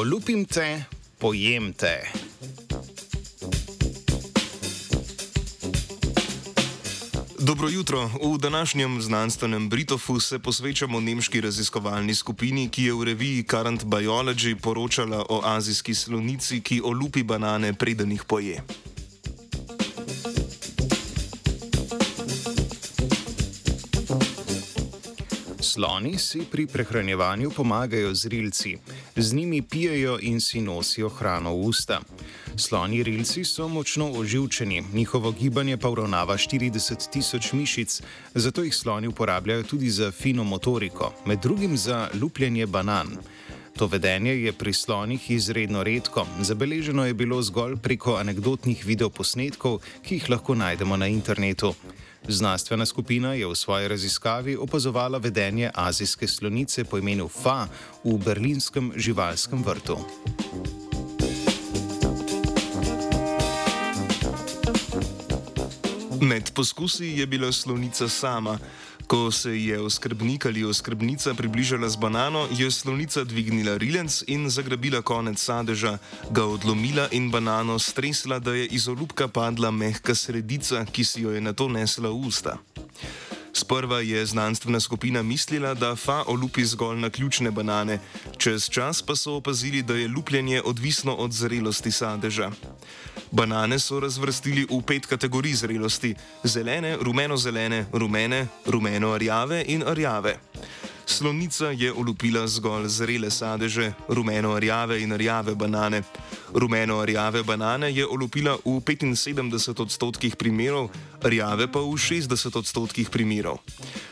Olupim te, pojem te. Dobro jutro. V današnjem znanstvenem Britofu se posvečamo nemški raziskovalni skupini, ki je v reviji Current Biology poročala o azijski slonici, ki olupi banane, preden jih poje. Sloni si pri prehranjevanju pomagajo z rilci, z njimi pijejo in si nosijo hrano v usta. Sloni rilci so močno oživčeni, njihovo gibanje pa uravnava 40 tisoč mišic, zato jih sloni uporabljajo tudi za fino motoriko, med drugim za lupljenje banan. To vedenje je pri slonih izredno redko, zabeleženo je bilo zgolj preko anegdotnih videoposnetkov, ki jih lahko najdemo na internetu. Znanstvena skupina je v svoji raziskavi opazovala vedenje azijske slonice po imenu Fa v berlinskem živalskem vrtu. Med poskusi je bila slonica sama. Ko se je oskrbnik ali oskrbnica približala z banano, je slonica dvignila rilenc in zagrabila konec sadeža, ga odlomila in banano stresla, da je iz olupka padla mehka sredica, ki si jo je na to nesla v usta. Sprva je znanstvena skupina mislila, da fa olupi zgolj na ključne banane, čez čas pa so opazili, da je lupljenje odvisno od zrelosti sadeža. Banane so razvrstili v pet kategorij zrelosti: zelene, rumeno-zelene, rumene, rumeno-arjave in arjave. Slonica je olupila zgolj zrele sadeže, rumeno-arjave in arjave banane. Rumeno-arjave banane je olupila v 75 odstotkih primerov, arjave pa v 60 odstotkih primerov.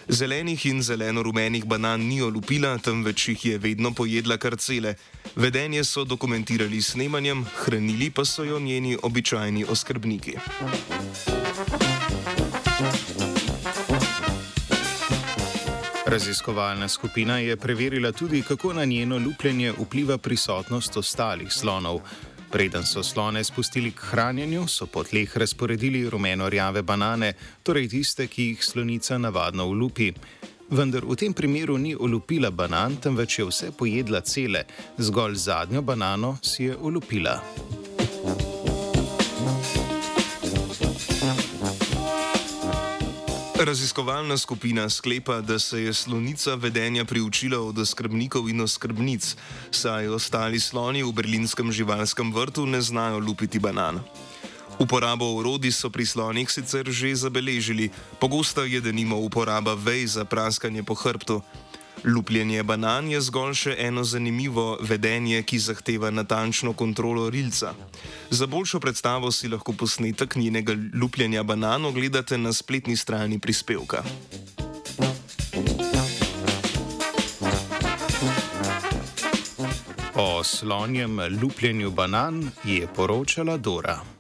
Zelenih in zeleno-rumenih banan ni olupila, temveč jih je vedno pojedla kar cele. Vedenje so dokumentirali s snemanjem, hranili pa so jo njeni običajni oskrbniki. Raziskovalna skupina je preverila tudi, kako na njeno lupljenje vpliva prisotnost ostalih slonov. Preden so slone spustili k hranjenju, so po tleh razporedili rumeno-rjave banane, torej tiste, ki jih slonica navadno ulupi. Vendar v tem primeru ni olupila banan, temveč je vse pojedla cele, zgolj zadnjo banano si je olupila. Raziskovalna skupina sklepa, da se je slonica vedenja priučila od skrbnikov in oskrbnic, saj ostali sloni v berlinskem živalskem vrtu ne znajo lupiti banan. Uporabo orodij so pri slonih sicer že zabeležili, pogosta je denimo uporaba vej za praskanje po hrbtu. Lupljenje banan je zgolj še eno zanimivo vedenje, ki zahteva natančno kontrolo rilca. Za boljšo predstavo si lahko posnetek njenega lupljenja banan ogledate na spletni strani prispevka. O slonjem lupljenju banan je poročala Dora.